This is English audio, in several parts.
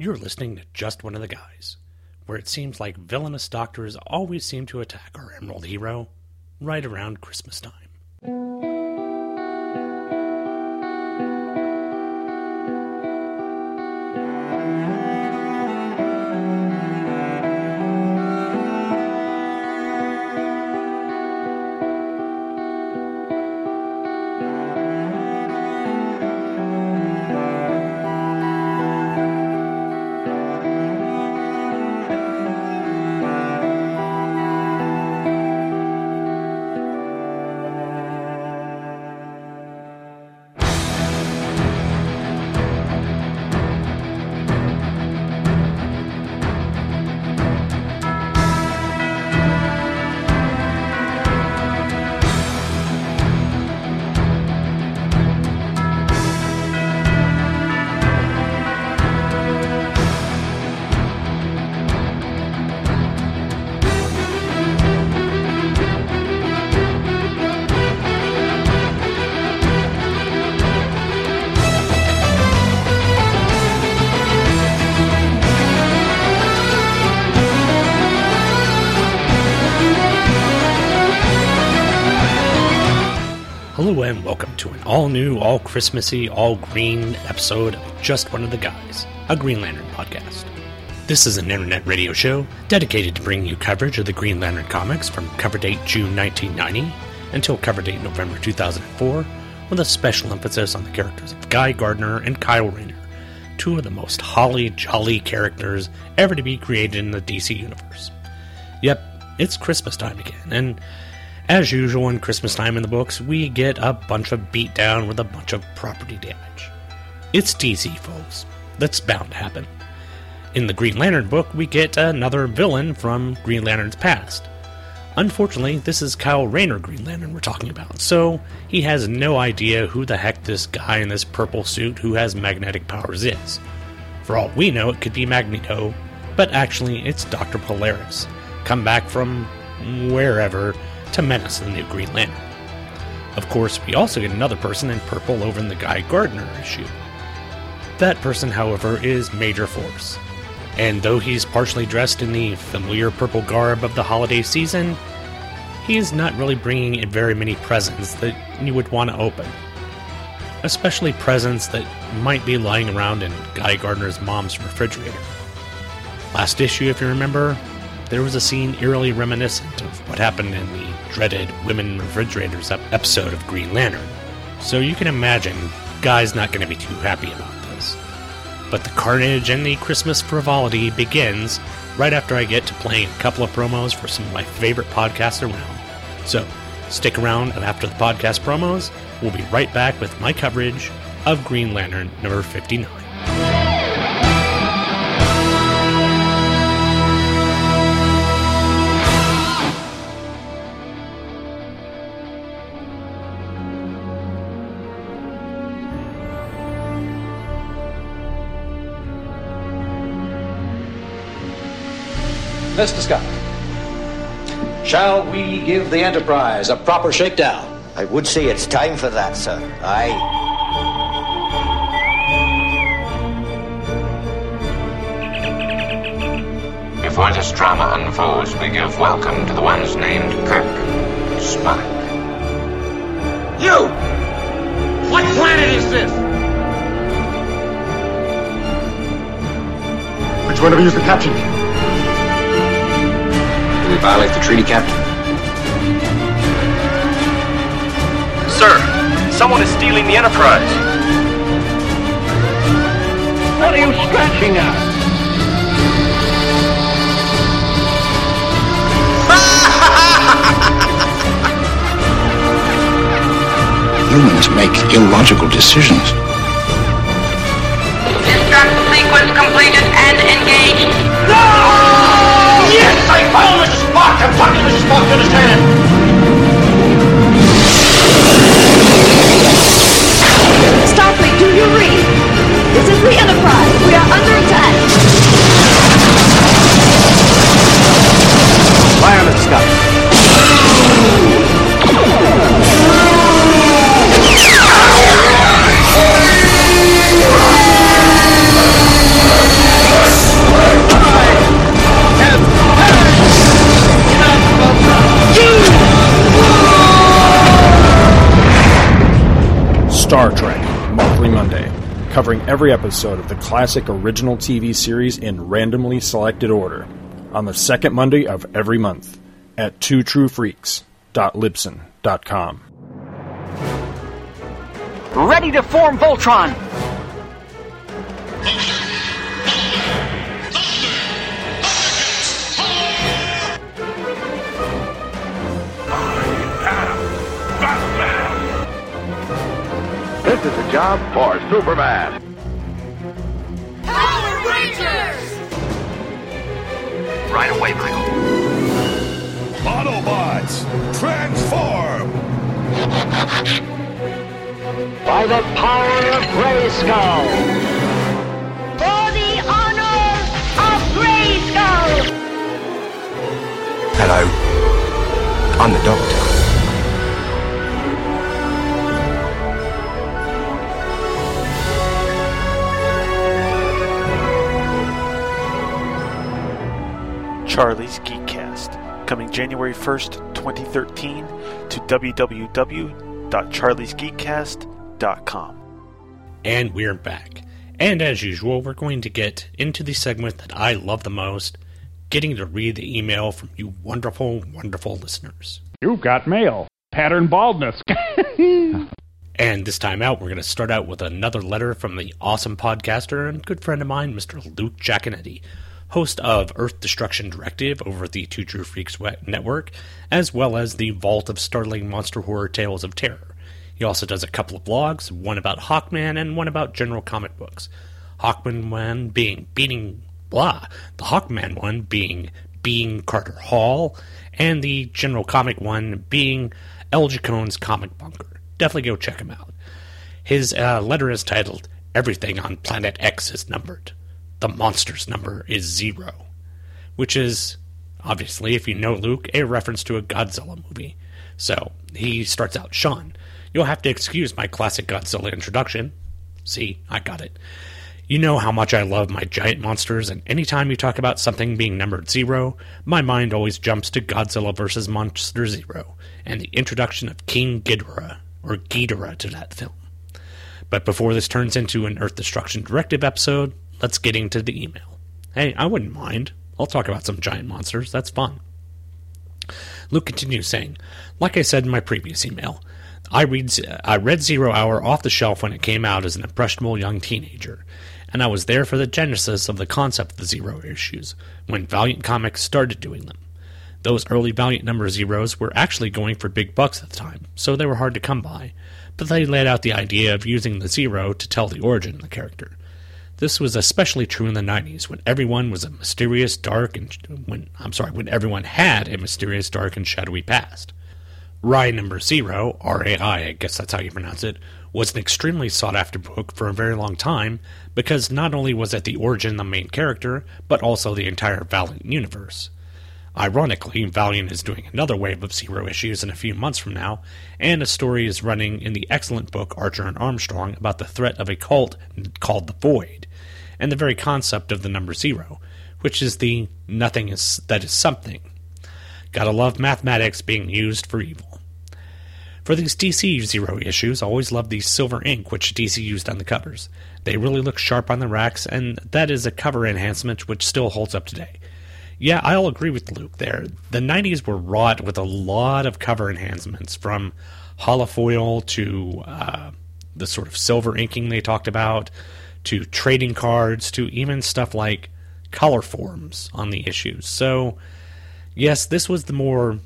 You're listening to Just One of the Guys, where it seems like villainous doctors always seem to attack our Emerald hero right around Christmas time. All new, all Christmassy, all green episode of Just One of the Guys, a Green Lantern podcast. This is an internet radio show dedicated to bringing you coverage of the Green Lantern comics from cover date June 1990 until cover date November 2004, with a special emphasis on the characters of Guy Gardner and Kyle Rayner, two of the most holly jolly characters ever to be created in the DC universe. Yep, it's Christmas time again, and as usual in Christmas time in the books, we get a bunch of beatdown with a bunch of property damage. It's DC, folks. That's bound to happen. In the Green Lantern book, we get another villain from Green Lantern's past. Unfortunately, this is Kyle Rayner Green Lantern we're talking about, so he has no idea who the heck this guy in this purple suit who has magnetic powers is. For all we know, it could be Magneto, but actually it's Dr. Polaris, come back from wherever to menace the new Green Lantern. Of course, we also get another person in purple over in the Guy Gardner issue. That person, however, is Major Force. And though he's partially dressed in the familiar purple garb of the holiday season, he is not really bringing in very many presents that you would want to open. Especially presents that might be lying around in Guy Gardner's mom's refrigerator. Last issue, if you remember, there was a scene eerily reminiscent of what happened in the dreaded Women Refrigerators episode of Green Lantern. So you can imagine Guy's not going to be too happy about this. But the carnage and the Christmas frivolity begins right after I get to playing a couple of promos for some of my favorite podcasts around. So stick around and after the podcast promos, we'll be right back with my coverage of Green Lantern number 59. Mr. Scott, shall we give the Enterprise a proper shakedown? I would say it's time for that, sir. Aye. Before this drama unfolds, we give welcome to the ones named Kirk, Spock. You! What planet is this? Which one of you is the captain? Do we violate the treaty, Captain? Sir, someone is stealing the Enterprise. What are you scratching at? Humans make illogical decisions. Destruct sequence completed and engaged. Yes, I found Mr. Spock! I'm talking to Mr. Spock, you understand? Starfleet, do you read? This is the Enterprise. We are under attack. Star Trek Monthly Monday, covering every episode of the classic original TV series in randomly selected order on the second Monday of every month at twotruefreaks.libsyn.com. Ready to form Voltron! This is a job for Superman. Power Rangers! Right away, Michael. Autobots, transform! By the power of Grayskull! For the honor of Grayskull! Hello. I'm the Doctor. Charlie's Geekcast, coming January 1st, 2013 to www.charliesgeekcast.com. And we're back. And as usual, we're going to get into the segment that I love the most getting to read the email from you wonderful, wonderful listeners. You've got mail. Pattern baldness. and this time out, we're going to start out with another letter from the awesome podcaster and good friend of mine, Mr. Luke Giaconetti host of Earth Destruction Directive over the Two True Freaks network, as well as the Vault of Startling Monster Horror Tales of Terror. He also does a couple of blogs, one about Hawkman and one about general comic books. Hawkman one being beating blah, the Hawkman one being being Carter Hall, and the general comic one being El Jacone's Comic Bunker. Definitely go check him out. His uh, letter is titled "Everything on Planet X is Numbered." The monster's number is zero, which is obviously, if you know Luke, a reference to a Godzilla movie. So he starts out, Sean, you'll have to excuse my classic Godzilla introduction. See, I got it. You know how much I love my giant monsters, and anytime you talk about something being numbered zero, my mind always jumps to Godzilla vs. Monster Zero and the introduction of King Ghidorah, or Ghidorah, to that film. But before this turns into an Earth Destruction Directive episode, let's get into the email. Hey, I wouldn't mind. I'll talk about some giant monsters. That's fun. Luke continues saying, like I said in my previous email, I read I read Zero Hour off the shelf when it came out as an impressionable young teenager, and I was there for the genesis of the concept of the Zero issues when Valiant Comics started doing them. Those early Valiant number zeros were actually going for big bucks at the time, so they were hard to come by, but they laid out the idea of using the zero to tell the origin of the character. This was especially true in the 90s when everyone was a mysterious, dark, and when I'm sorry, when everyone had a mysterious, dark, and shadowy past. Rai Number Zero, R-A-I, I guess that's how you pronounce it, was an extremely sought after book for a very long time because not only was it the origin of the main character, but also the entire Valiant universe. Ironically, Valiant is doing another wave of Zero issues in a few months from now, and a story is running in the excellent book Archer and Armstrong about the threat of a cult called the Void, and the very concept of the number zero, which is the nothing is that is something. Gotta love mathematics being used for evil. For these DC Zero issues, I always loved the silver ink which DC used on the covers. They really look sharp on the racks, and that is a cover enhancement which still holds up today. Yeah, I'll agree with Luke there. The 90s were wrought with a lot of cover enhancements, from holofoil to uh, the sort of silver inking they talked about, to trading cards to even stuff like color forms on the issues. So, yes, this was the more,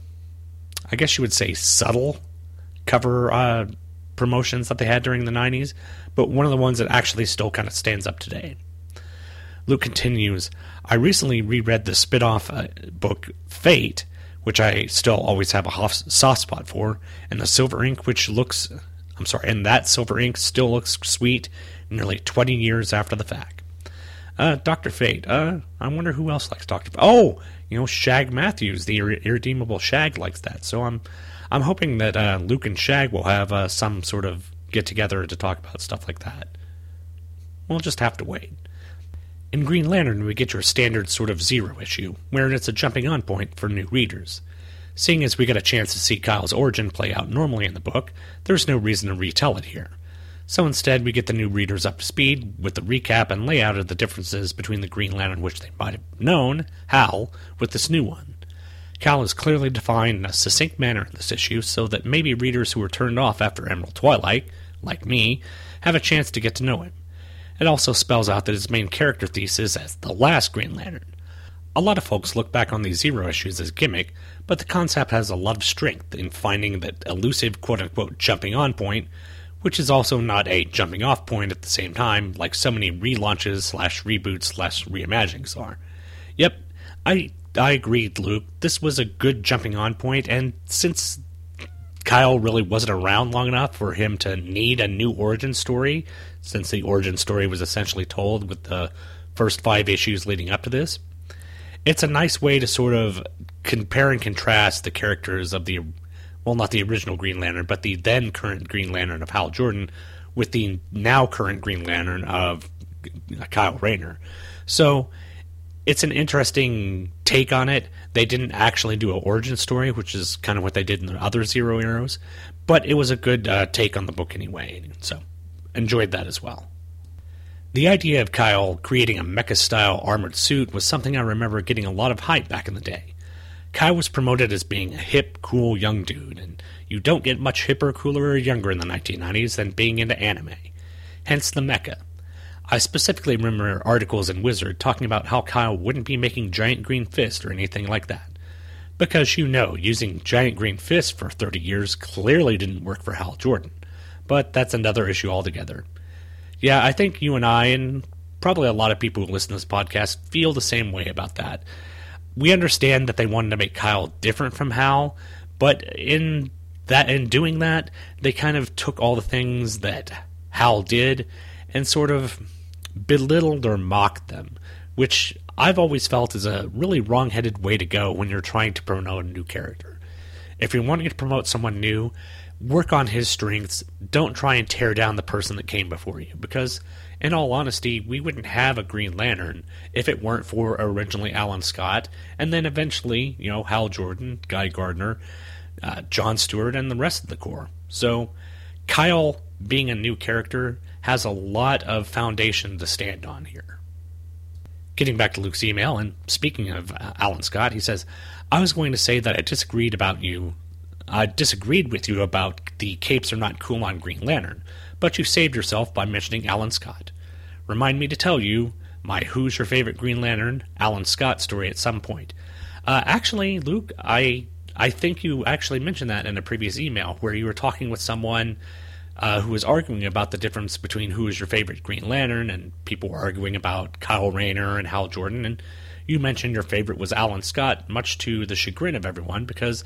I guess you would say, subtle cover uh, promotions that they had during the 90s, but one of the ones that actually still kind of stands up today. Luke continues I recently reread the spit off uh, book Fate, which I still always have a soft spot for, and the silver ink, which looks. I'm sorry, and that silver ink still looks sweet nearly 20 years after the fact. Uh, Dr. Fate. Uh, I wonder who else likes Dr. Fate. Oh, you know, Shag Matthews, the ir- irredeemable Shag, likes that. So I'm, I'm hoping that uh, Luke and Shag will have uh, some sort of get together to talk about stuff like that. We'll just have to wait. In Green Lantern, we get your standard sort of zero issue, where it's a jumping on point for new readers. Seeing as we get a chance to see Kyle's origin play out normally in the book, there's no reason to retell it here. So instead, we get the new readers up to speed with the recap and layout of the differences between the Green Lantern which they might have known, Hal, with this new one. Kyle is clearly defined in a succinct manner in this issue so that maybe readers who were turned off after Emerald Twilight, like me, have a chance to get to know him. It also spells out that his main character thesis as the last Green Lantern. A lot of folks look back on these zero issues as gimmick, but the concept has a lot of strength in finding that elusive quote unquote jumping on point which is also not a jumping off point at the same time, like so many relaunches slash reboots slash reimaginings are. Yep, I I agreed, Luke. This was a good jumping on point, and since Kyle really wasn't around long enough for him to need a new origin story, since the origin story was essentially told with the first five issues leading up to this, it's a nice way to sort of compare and contrast the characters of the well, not the original Green Lantern, but the then current Green Lantern of Hal Jordan with the now current Green Lantern of Kyle Rayner. So it's an interesting take on it. They didn't actually do an origin story, which is kind of what they did in the other Zero Heroes, but it was a good uh, take on the book anyway. So enjoyed that as well. The idea of Kyle creating a mecha style armored suit was something I remember getting a lot of hype back in the day. Kyle was promoted as being a hip, cool young dude, and you don't get much hipper, cooler, or younger in the 1990s than being into anime. Hence the mecha. I specifically remember articles in Wizard talking about how Kyle wouldn't be making giant green fists or anything like that. Because you know, using giant green fists for 30 years clearly didn't work for Hal Jordan. But that's another issue altogether. Yeah, I think you and I, and probably a lot of people who listen to this podcast, feel the same way about that we understand that they wanted to make Kyle different from Hal, but in that in doing that, they kind of took all the things that Hal did and sort of belittled or mocked them, which I've always felt is a really wrong-headed way to go when you're trying to promote a new character. If you're wanting to promote someone new, work on his strengths. Don't try and tear down the person that came before you because in all honesty, we wouldn't have a Green Lantern if it weren't for originally Alan Scott, and then eventually, you know, Hal Jordan, Guy Gardner, uh, John Stewart, and the rest of the Corps. So, Kyle, being a new character, has a lot of foundation to stand on here. Getting back to Luke's email, and speaking of uh, Alan Scott, he says, I was going to say that I disagreed about you. I disagreed with you about the capes are not cool on Green Lantern, but you saved yourself by mentioning Alan Scott. Remind me to tell you my Who's Your Favorite Green Lantern Alan Scott story at some point. Uh, actually, Luke, I I think you actually mentioned that in a previous email where you were talking with someone uh, who was arguing about the difference between who is your favorite Green Lantern, and people were arguing about Kyle Rayner and Hal Jordan, and you mentioned your favorite was Alan Scott, much to the chagrin of everyone because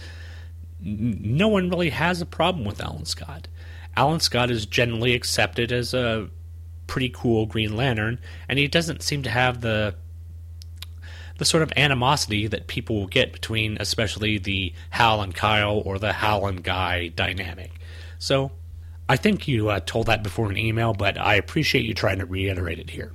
n- no one really has a problem with Alan Scott. Alan Scott is generally accepted as a pretty cool Green Lantern, and he doesn't seem to have the the sort of animosity that people will get between, especially the Hal and Kyle or the Hal and Guy dynamic. So, I think you uh, told that before in email, but I appreciate you trying to reiterate it here.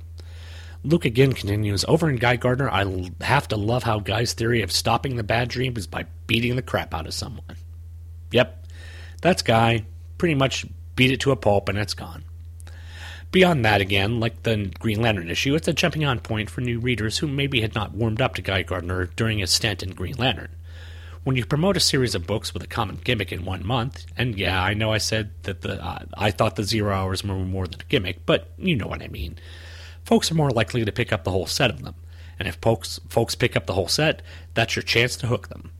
Luke again continues Over in Guy Gardner, I have to love how Guy's theory of stopping the bad dream is by beating the crap out of someone. Yep, that's Guy pretty much beat it to a pulp and it's gone. Beyond that, again, like the Green Lantern issue, it's a jumping on point for new readers who maybe had not warmed up to Guy Gardner during his stint in Green Lantern. When you promote a series of books with a common gimmick in one month, and yeah, I know I said that the uh, I thought the zero hours were more than a gimmick, but you know what I mean. Folks are more likely to pick up the whole set of them, and if folks folks pick up the whole set, that's your chance to hook them.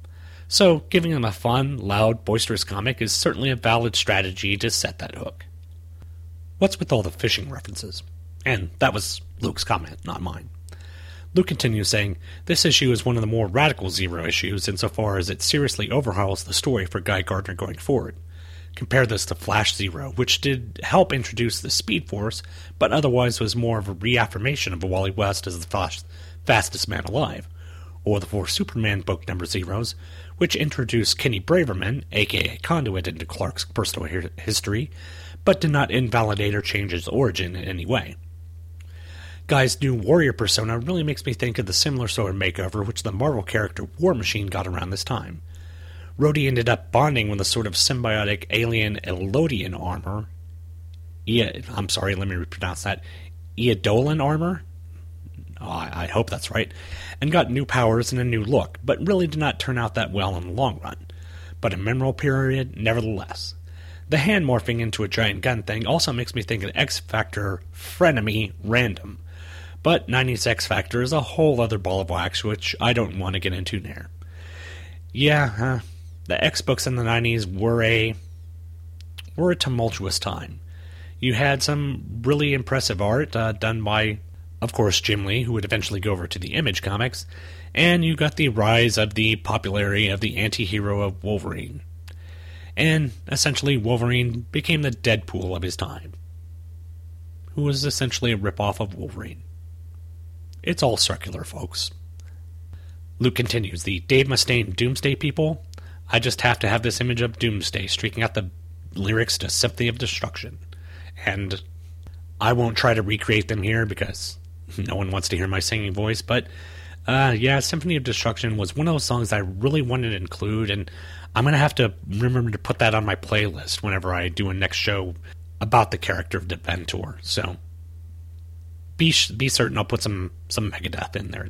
So, giving them a fun, loud, boisterous comic is certainly a valid strategy to set that hook. What's with all the fishing references? And that was Luke's comment, not mine. Luke continues saying, This issue is one of the more radical Zero issues insofar as it seriously overhauls the story for Guy Gardner going forward. Compare this to Flash Zero, which did help introduce the Speed Force, but otherwise was more of a reaffirmation of Wally West as the fastest man alive or the four Superman book number zeros, which introduced Kenny Braverman, aka Conduit, into Clark's personal history, but did not invalidate or change his origin in any way. Guy's new warrior persona really makes me think of the similar sort of makeover which the Marvel character War Machine got around this time. Rhodey ended up bonding with a sort of symbiotic alien Elodian armor. I'm sorry, let me repronounce that. Eodolan armor? Oh, I, I hope that's right. And got new powers and a new look, but really did not turn out that well in the long run. But a memorable period, nevertheless. The hand morphing into a giant gun thing also makes me think of X Factor Frenemy Random. But 90s X Factor is a whole other ball of wax, which I don't want to get into there. Yeah, uh, the X books in the 90s were a were a tumultuous time. You had some really impressive art uh, done by, of course, Jim Lee, who would eventually go over to the Image Comics, and you got the rise of the popularity of the anti hero of Wolverine. And essentially, Wolverine became the Deadpool of his time, who was essentially a ripoff of Wolverine. It's all circular, folks. Luke continues The Dave Mustaine Doomsday people. I just have to have this image of Doomsday streaking out the lyrics to Symphony of Destruction. And I won't try to recreate them here because no one wants to hear my singing voice, but uh, yeah, Symphony of Destruction was one of those songs I really wanted to include, and I'm going to have to remember to put that on my playlist whenever I do a next show about the character of Deventor. So be, be certain I'll put some, some Megadeth in there.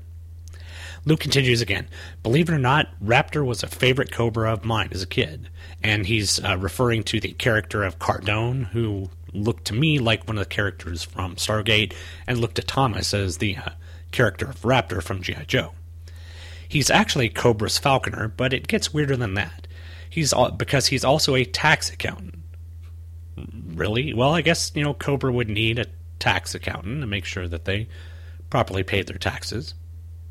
Luke continues again. Believe it or not, Raptor was a favorite Cobra of mine as a kid, and he's uh, referring to the character of Cardone, who looked to me like one of the characters from Stargate, and looked to Thomas as the uh, character of Raptor from G.I. Joe. He's actually Cobra's falconer, but it gets weirder than that. He's because he's also a tax accountant. Really? Well, I guess you know Cobra would need a tax accountant to make sure that they properly paid their taxes.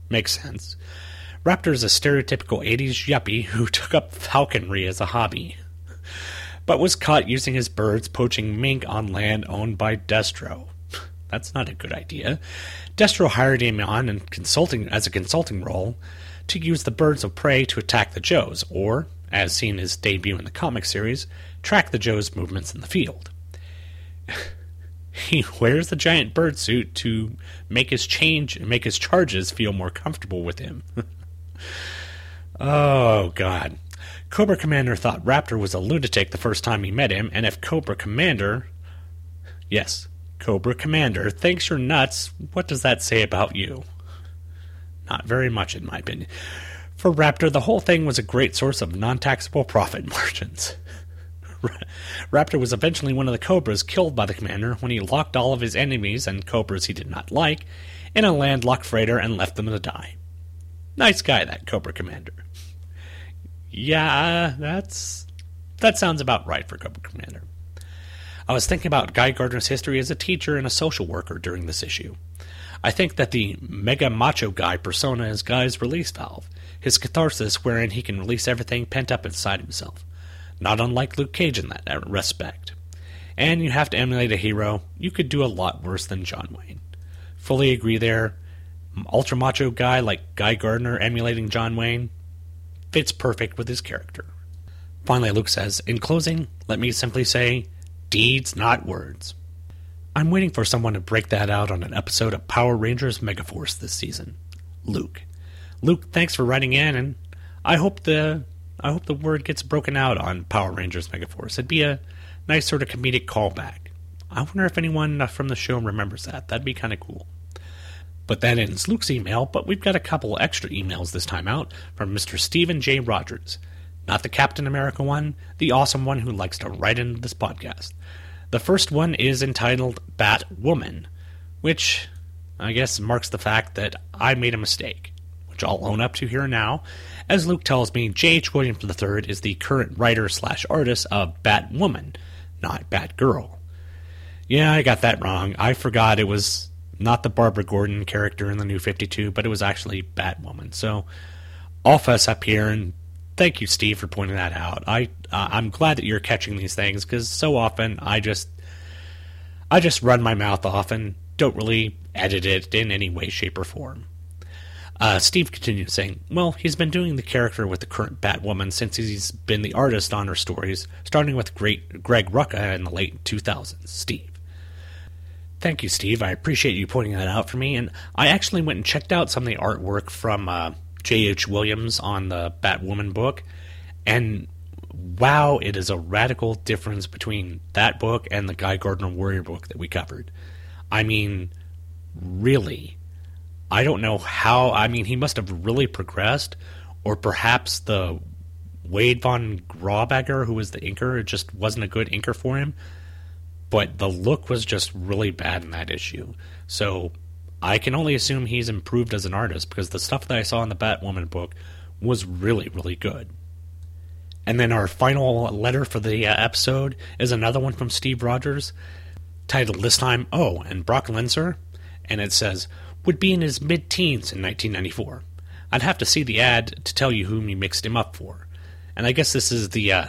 Makes sense. Raptor is a stereotypical 80s yuppie who took up falconry as a hobby, but was caught using his birds poaching mink on land owned by Destro. That's not a good idea. Destro hired him on and consulting as a consulting role to use the birds of prey to attack the Joes, or, as seen his debut in the comic series, track the Joes' movements in the field. he wears the giant bird suit to make his change make his charges feel more comfortable with him. oh god. Cobra Commander thought Raptor was a lunatic the first time he met him, and if Cobra Commander Yes, Cobra Commander thinks you're nuts, what does that say about you? Not very much, in my opinion. For Raptor, the whole thing was a great source of non taxable profit margins. Raptor was eventually one of the Cobras killed by the commander when he locked all of his enemies and Cobras he did not like in a landlocked freighter and left them to die. Nice guy, that Cobra commander. Yeah, that's that sounds about right for Cobra Commander. I was thinking about Guy Gardner's history as a teacher and a social worker during this issue. I think that the mega macho guy persona is Guy's release valve, his catharsis wherein he can release everything pent up inside himself not unlike Luke Cage in that respect. And you have to emulate a hero, you could do a lot worse than John Wayne. Fully agree there. Ultra macho guy like Guy Gardner emulating John Wayne fits perfect with his character. Finally, Luke says, In closing, let me simply say, deeds, not words. I'm waiting for someone to break that out on an episode of Power Rangers Megaforce this season. Luke. Luke, thanks for writing in, and I hope the I hope the word gets broken out on Power Rangers Megaforce. It'd be a nice sort of comedic callback. I wonder if anyone uh, from the show remembers that. That'd be kind of cool. But that ends Luke's email, but we've got a couple extra emails this time out from Mr. Stephen J. Rogers. Not the Captain America one, the awesome one who likes to write into this podcast. The first one is entitled Bat Woman, which I guess marks the fact that I made a mistake, which I'll own up to here now, as Luke tells me, J.H. Williams III is the current writer slash artist of Batwoman, not Batgirl. Yeah, I got that wrong. I forgot it was not the Barbara Gordon character in the New 52, but it was actually Batwoman. So I'll up here and thank you, Steve, for pointing that out. I uh, I'm glad that you're catching these things because so often I just I just run my mouth off and don't really edit it in any way, shape, or form. Uh, Steve continues saying, Well, he's been doing the character with the current Batwoman since he's been the artist on her stories, starting with great Greg Rucka in the late 2000s. Steve. Thank you, Steve. I appreciate you pointing that out for me. And I actually went and checked out some of the artwork from uh, J.H. Williams on the Batwoman book. And wow, it is a radical difference between that book and the Guy Gardner Warrior book that we covered. I mean, really. I don't know how. I mean, he must have really progressed, or perhaps the Wade von Grawbadger, who was the inker, it just wasn't a good inker for him. But the look was just really bad in that issue. So I can only assume he's improved as an artist because the stuff that I saw in the Batwoman book was really, really good. And then our final letter for the uh, episode is another one from Steve Rogers, titled this time, Oh, and Brock Lesnar. And it says, would be in his mid teens in 1994. I'd have to see the ad to tell you whom he mixed him up for. And I guess this is the uh,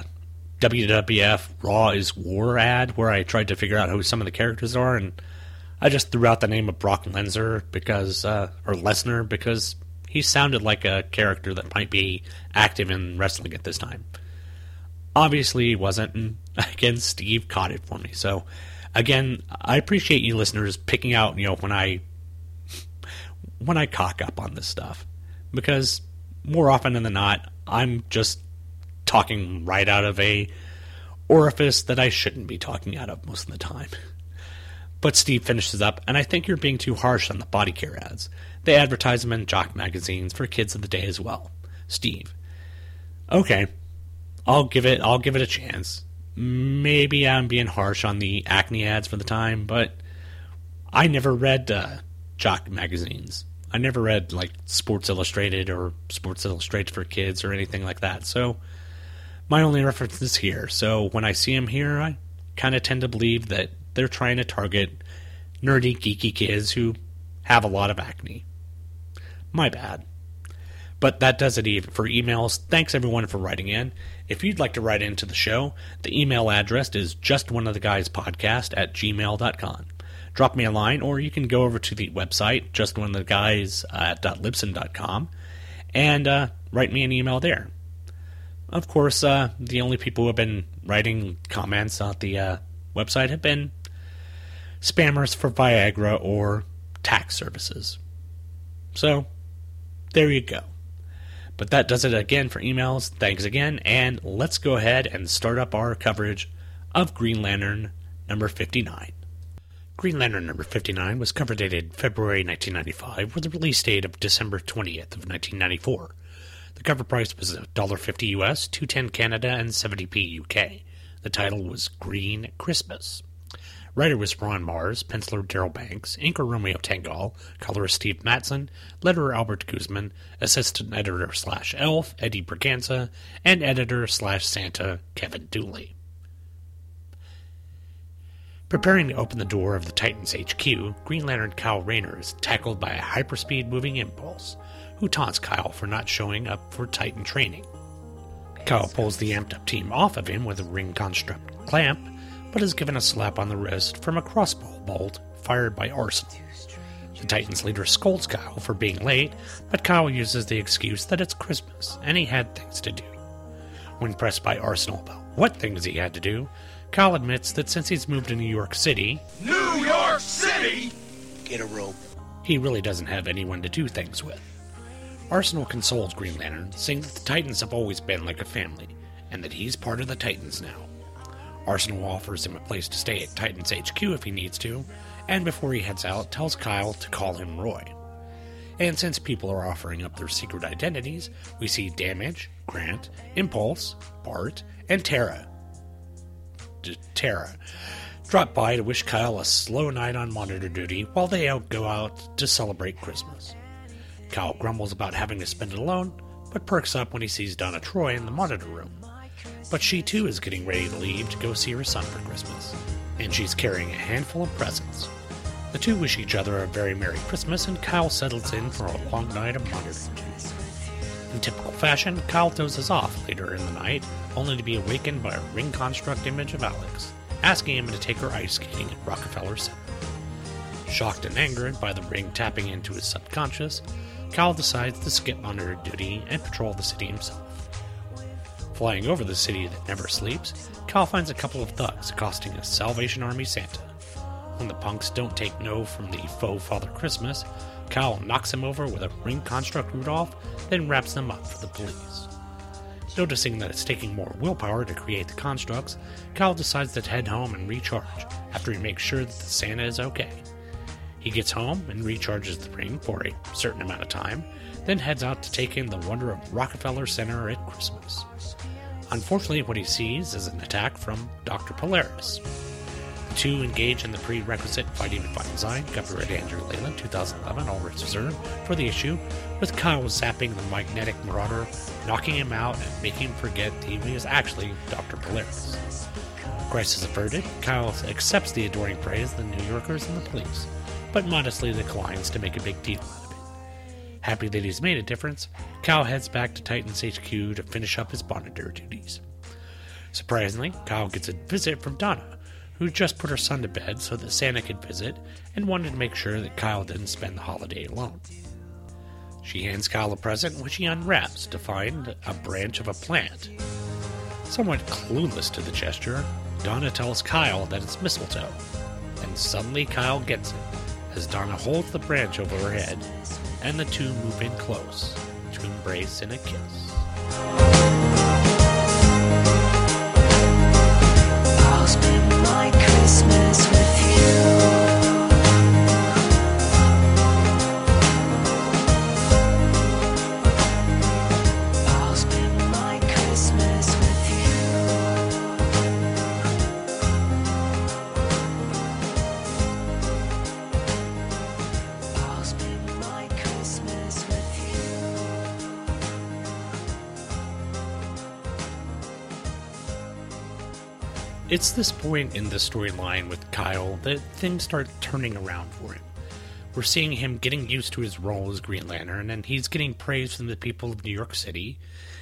WWF Raw is War ad where I tried to figure out who some of the characters are, and I just threw out the name of Brock Lesnar because, uh, or Lesnar because he sounded like a character that might be active in wrestling at this time. Obviously, he wasn't, and again, Steve caught it for me. So, again, I appreciate you listeners picking out, you know, when I when I cock up on this stuff because more often than not, I'm just talking right out of a orifice that I shouldn't be talking out of most of the time. But Steve finishes up, and I think you're being too harsh on the body care ads. They advertise them in jock magazines for kids of the day as well. Steve. Okay. I'll give it I'll give it a chance. Maybe I'm being harsh on the acne ads for the time, but I never read uh, jock magazines. I never read like Sports Illustrated or Sports Illustrated for Kids or anything like that. So my only reference is here. So when I see them here, I kind of tend to believe that they're trying to target nerdy, geeky kids who have a lot of acne. My bad. But that does it for emails. Thanks everyone for writing in. If you'd like to write into the show, the email address is justoneoftheguyspodcast at gmail.com drop me a line, or you can go over to the website, just one of the guys at libsyn.com, and uh, write me an email there. Of course, uh, the only people who have been writing comments on the uh, website have been spammers for Viagra or tax services. So, there you go. But that does it again for emails. Thanks again, and let's go ahead and start up our coverage of Green Lantern number 59. Green Lantern number 59 was cover dated February 1995 with a release date of December 20th of 1994. The cover price was $1.50 US, 210 Canada, and 70p UK. The title was Green Christmas. Writer was Ron Marz, penciler Darryl Banks, inker Romeo Tanghal, colorist Steve Mattsson, letterer Albert Guzman, assistant editor slash elf Eddie Berganza, and editor slash Santa Kevin Dooley. Preparing to open the door of the Titans HQ, Green Lantern Kyle Rayner is tackled by a hyperspeed moving impulse, who taunts Kyle for not showing up for Titan training. Kyle pulls the amped up team off of him with a ring construct clamp, but is given a slap on the wrist from a crossbow bolt fired by Arsenal. The Titans leader scolds Kyle for being late, but Kyle uses the excuse that it's Christmas and he had things to do. When pressed by Arsenal about what things he had to do, Kyle admits that since he's moved to New York City, New York City, get a rope. He really doesn't have anyone to do things with. Arsenal consoles Green Lantern, saying that the Titans have always been like a family, and that he's part of the Titans now. Arsenal offers him a place to stay at Titans HQ if he needs to, and before he heads out, tells Kyle to call him Roy. And since people are offering up their secret identities, we see Damage, Grant, Impulse, Bart, and Tara, Tara drop by to wish Kyle a slow night on monitor duty while they out go out to celebrate Christmas. Kyle grumbles about having to spend it alone, but perks up when he sees Donna Troy in the monitor room. But she too is getting ready to leave to go see her son for Christmas, and she's carrying a handful of presents. The two wish each other a very Merry Christmas, and Kyle settles in for a long night of monitor duty. Fashion, Kyle dozes off later in the night, only to be awakened by a ring construct image of Alex, asking him to take her ice skating at Rockefeller Center. Shocked and angered by the ring tapping into his subconscious, Kyle decides to skip monitor duty and patrol the city himself. Flying over the city that never sleeps, Kyle finds a couple of thugs accosting a Salvation Army Santa. When the punks don't take no from the faux Father Christmas, Kyle knocks him over with a ring construct Rudolph, then wraps them up for the police. Noticing that it's taking more willpower to create the constructs, Kyle decides to head home and recharge after he makes sure that the Santa is okay. He gets home and recharges the ring for a certain amount of time, then heads out to take in the wonder of Rockefeller Center at Christmas. Unfortunately, what he sees is an attack from Dr. Polaris. Two engage in the prerequisite Fighting by Design, copyright Andrew Leyland, 2011, all rights reserved, for the issue, with Kyle zapping the magnetic marauder, knocking him out, and making him forget that he was actually Dr. Polaris. Crisis averted, Kyle accepts the adoring praise of the New Yorkers and the police, but modestly declines to make a big deal out of it. Happy that he's made a difference, Kyle heads back to Titan's HQ to finish up his monitor duties. Surprisingly, Kyle gets a visit from Donna, who just put her son to bed so that Santa could visit and wanted to make sure that Kyle didn't spend the holiday alone. She hands Kyle a present, which he unwraps to find a branch of a plant. Somewhat clueless to the gesture, Donna tells Kyle that it's mistletoe, and suddenly Kyle gets it as Donna holds the branch over her head, and the two move in close to embrace in a kiss. My Christmas It's this point in the storyline with Kyle that things start turning around for him. We're seeing him getting used to his role as Green Lantern, and he's getting praise from the people of New York City.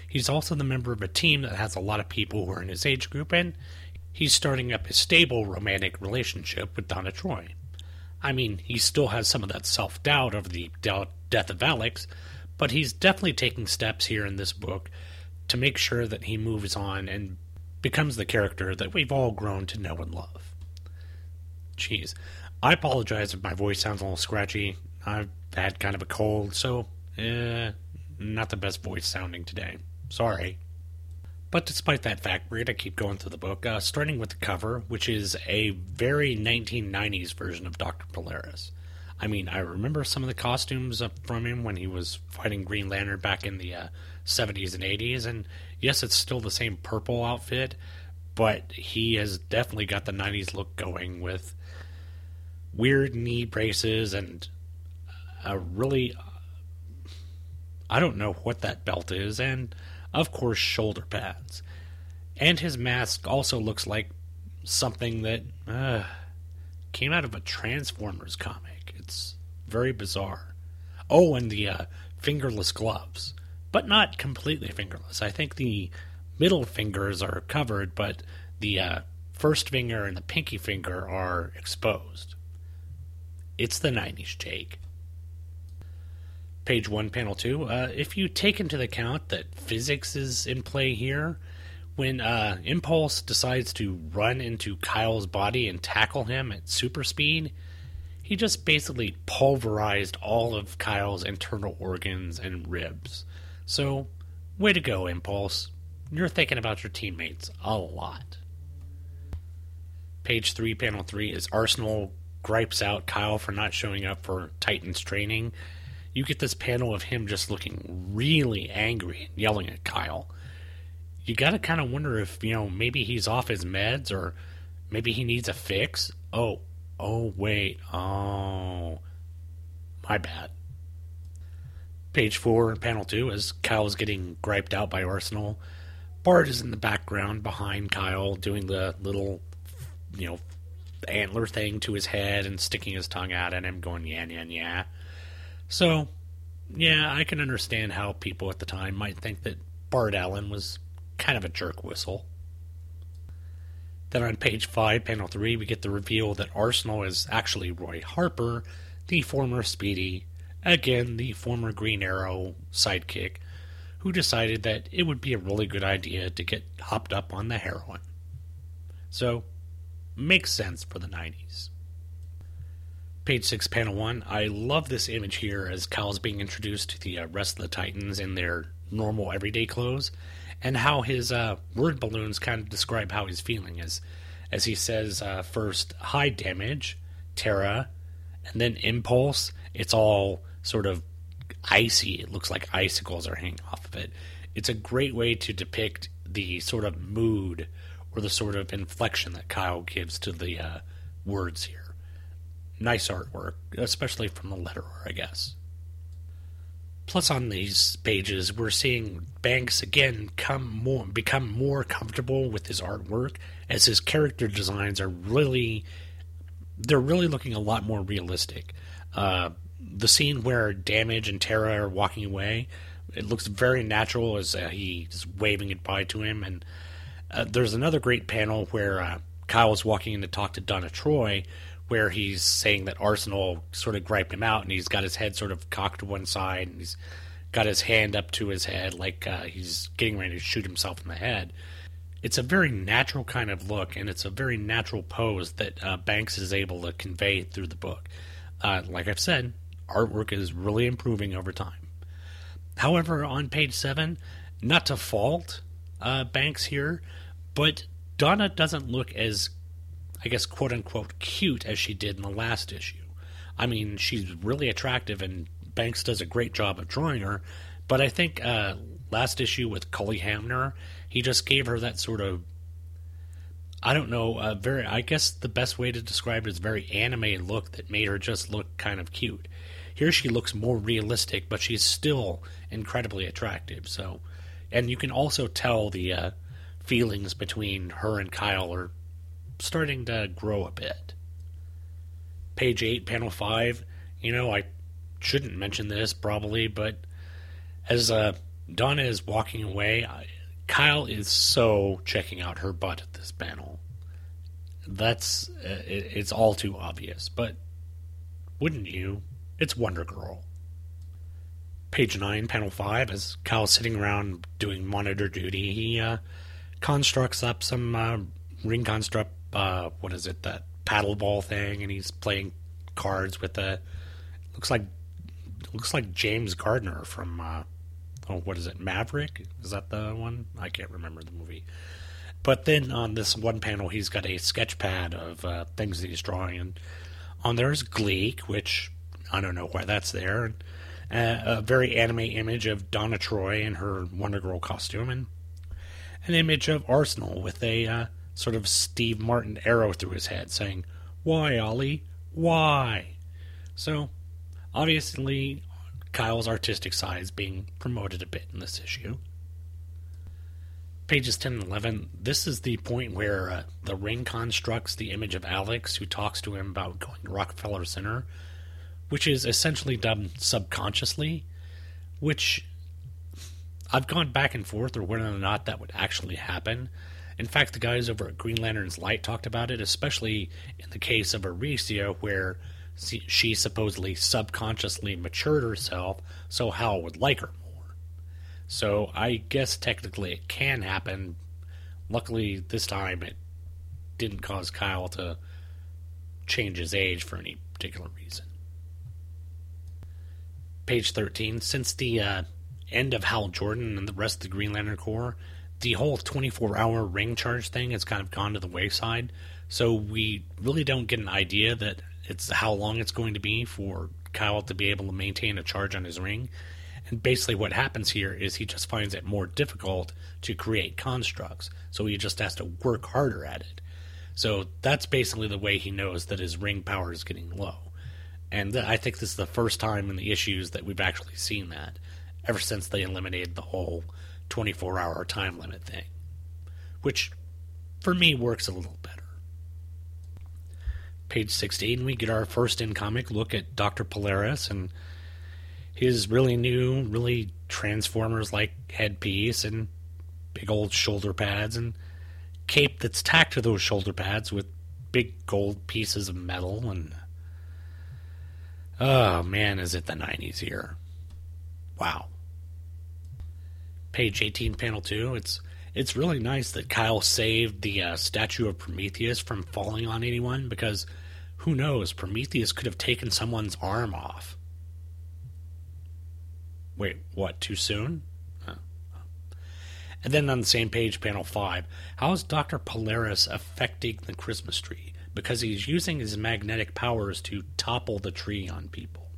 He's also the member of a team that has a lot of people who are in his age group, and he's starting up a stable romantic relationship with Donna Troy. I mean, he still has some of that self doubt over the death of Alex, but he's definitely taking steps here in this book to make sure that he moves on and becomes the character that we've all grown to know and love. Jeez. I apologize if my voice sounds a little scratchy. I've had kind of a cold, so, eh, not the best voice sounding today. Sorry. But despite that fact, we're going to keep going through the book, uh, starting with the cover, which is a very 1990s version of Dr. Polaris. I mean, I remember some of the costumes from him when he was fighting Green Lantern back in the uh, 70s and 80s, and yes, it's still the same purple outfit, but he has definitely got the 90s look going with weird knee braces and a really. I don't know what that belt is, and of course, shoulder pads. And his mask also looks like something that uh, came out of a Transformers comic. It's very bizarre. Oh, and the uh, fingerless gloves, but not completely fingerless. I think the middle fingers are covered, but the uh, first finger and the pinky finger are exposed. It's the 90s, Jake. Page 1, panel 2. Uh, if you take into account that physics is in play here, when uh, Impulse decides to run into Kyle's body and tackle him at super speed, he just basically pulverized all of Kyle's internal organs and ribs. So, way to go, Impulse. You're thinking about your teammates a lot. Page 3, panel 3 is Arsenal gripes out Kyle for not showing up for Titan's training. You get this panel of him just looking really angry and yelling at Kyle. You gotta kind of wonder if, you know, maybe he's off his meds or maybe he needs a fix. Oh, oh, wait. Oh, my bad. Page 4, panel 2, as Kyle is getting griped out by Arsenal. Bart is in the background behind Kyle doing the little, you know, antler thing to his head and sticking his tongue out at him, going, yeah, yeah, yeah. So, yeah, I can understand how people at the time might think that Bart Allen was kind of a jerk whistle. Then on page 5, panel 3, we get the reveal that Arsenal is actually Roy Harper, the former Speedy, again, the former Green Arrow sidekick, who decided that it would be a really good idea to get hopped up on the heroin. So, makes sense for the 90s. Page 6, panel 1. I love this image here as Kyle's being introduced to the uh, rest of the Titans in their normal everyday clothes, and how his uh, word balloons kind of describe how he's feeling as as he says uh, first high damage, Terra, and then impulse. It's all sort of icy. It looks like icicles are hanging off of it. It's a great way to depict the sort of mood or the sort of inflection that Kyle gives to the uh, words here. Nice artwork, especially from the letterer, I guess. Plus, on these pages, we're seeing Banks again come more, become more comfortable with his artwork as his character designs are really, they're really looking a lot more realistic. Uh, the scene where Damage and Terra are walking away, it looks very natural as uh, he's waving goodbye to him. And uh, there's another great panel where uh, Kyle is walking in to talk to Donna Troy, where he's saying that Arsenal sort of griped him out, and he's got his head sort of cocked to one side, and he's got his hand up to his head like uh, he's getting ready to shoot himself in the head. It's a very natural kind of look, and it's a very natural pose that uh, Banks is able to convey through the book. Uh, like I've said, artwork is really improving over time. However, on page seven, not to fault uh, Banks here, but Donna doesn't look as I guess, quote unquote, cute as she did in the last issue. I mean, she's really attractive, and Banks does a great job of drawing her. But I think uh, last issue with Cully Hamner, he just gave her that sort of, I don't know, uh, very. I guess the best way to describe it is very anime look that made her just look kind of cute. Here she looks more realistic, but she's still incredibly attractive. So, and you can also tell the uh, feelings between her and Kyle are starting to grow a bit. Page 8, panel 5. You know, I shouldn't mention this probably, but as uh, Donna is walking away, I, Kyle is so checking out her butt at this panel. That's uh, it, it's all too obvious, but wouldn't you? It's Wonder Girl. Page 9, panel 5, as Kyle's sitting around doing monitor duty, he uh, constructs up some uh, ring construct uh, what is it that paddle ball thing, and he's playing cards with a looks like looks like James Garner from uh, oh what is it Maverick is that the one I can't remember the movie. But then on this one panel, he's got a sketch pad of uh, things that he's drawing, and on there is Gleek, which I don't know why that's there, uh, a very anime image of Donna Troy in her Wonder Girl costume, and an image of Arsenal with a uh, sort of Steve Martin arrow through his head, saying, Why, Ollie? Why? So, obviously, Kyle's artistic side is being promoted a bit in this issue. Pages 10 and 11, this is the point where uh, the ring constructs the image of Alex, who talks to him about going to Rockefeller Center, which is essentially done subconsciously, which I've gone back and forth or whether or not that would actually happen. In fact, the guys over at Green Lantern's Light talked about it, especially in the case of Arisia, where she supposedly subconsciously matured herself so Hal would like her more. So I guess technically it can happen. Luckily, this time it didn't cause Kyle to change his age for any particular reason. Page 13. Since the uh, end of Hal Jordan and the rest of the Green Lantern Corps, the whole 24 hour ring charge thing has kind of gone to the wayside. So we really don't get an idea that it's how long it's going to be for Kyle to be able to maintain a charge on his ring. And basically, what happens here is he just finds it more difficult to create constructs. So he just has to work harder at it. So that's basically the way he knows that his ring power is getting low. And I think this is the first time in the issues that we've actually seen that, ever since they eliminated the whole 24 hour time limit thing, which for me works a little better. Page 16, we get our first in comic look at Dr. Polaris and his really new, really Transformers like headpiece and big old shoulder pads and cape that's tacked to those shoulder pads with big gold pieces of metal and oh man is it the 90s here wow page 18, panel 2. It's it's really nice that Kyle saved the uh, statue of Prometheus from falling on anyone because who knows, Prometheus could have taken someone's arm off. Wait, what? Too soon? And then on the same page, panel 5, how is Dr. Polaris affecting the Christmas tree? Because he's using his magnetic powers to topple the tree on people.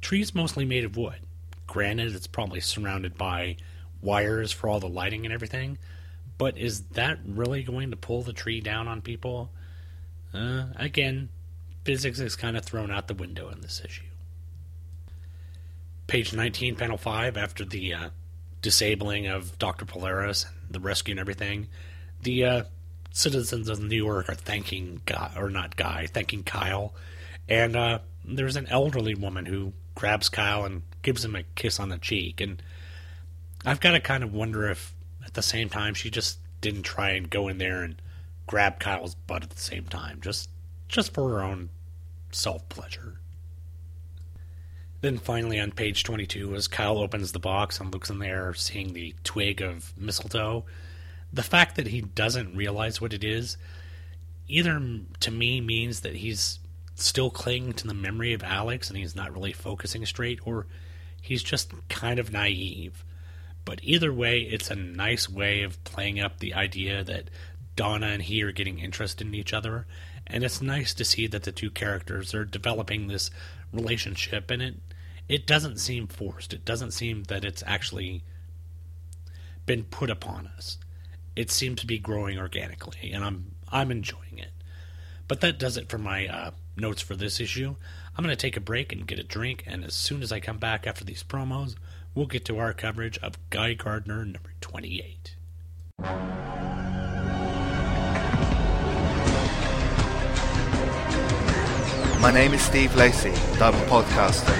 Tree's mostly made of wood. Granted, it's probably surrounded by wires for all the lighting and everything, but is that really going to pull the tree down on people? Uh, again, physics is kind of thrown out the window in this issue. Page 19, panel 5, after the uh, disabling of Dr. Polaris and the rescue and everything, the uh, citizens of New York are thanking Guy, or not Guy, thanking Kyle. And uh, there's an elderly woman who grabs Kyle and gives him a kiss on the cheek. And I've got to kind of wonder if at the same time she just didn't try and go in there and grab Kyle's butt at the same time, just just for her own self pleasure. Then finally on page 22, as Kyle opens the box and looks in there, seeing the twig of mistletoe, the fact that he doesn't realize what it is either to me means that he's still clinging to the memory of Alex and he's not really focusing straight, or he's just kind of naive. But either way, it's a nice way of playing up the idea that Donna and he are getting interested in each other, and it's nice to see that the two characters are developing this relationship, and it it doesn't seem forced. It doesn't seem that it's actually been put upon us. It seems to be growing organically, and I'm I'm enjoying it. But that does it for my uh, notes for this issue. I'm going to take a break and get a drink, and as soon as I come back after these promos, we'll get to our coverage of Guy Gardner number 28. My name is Steve Lacey, and I'm a podcaster.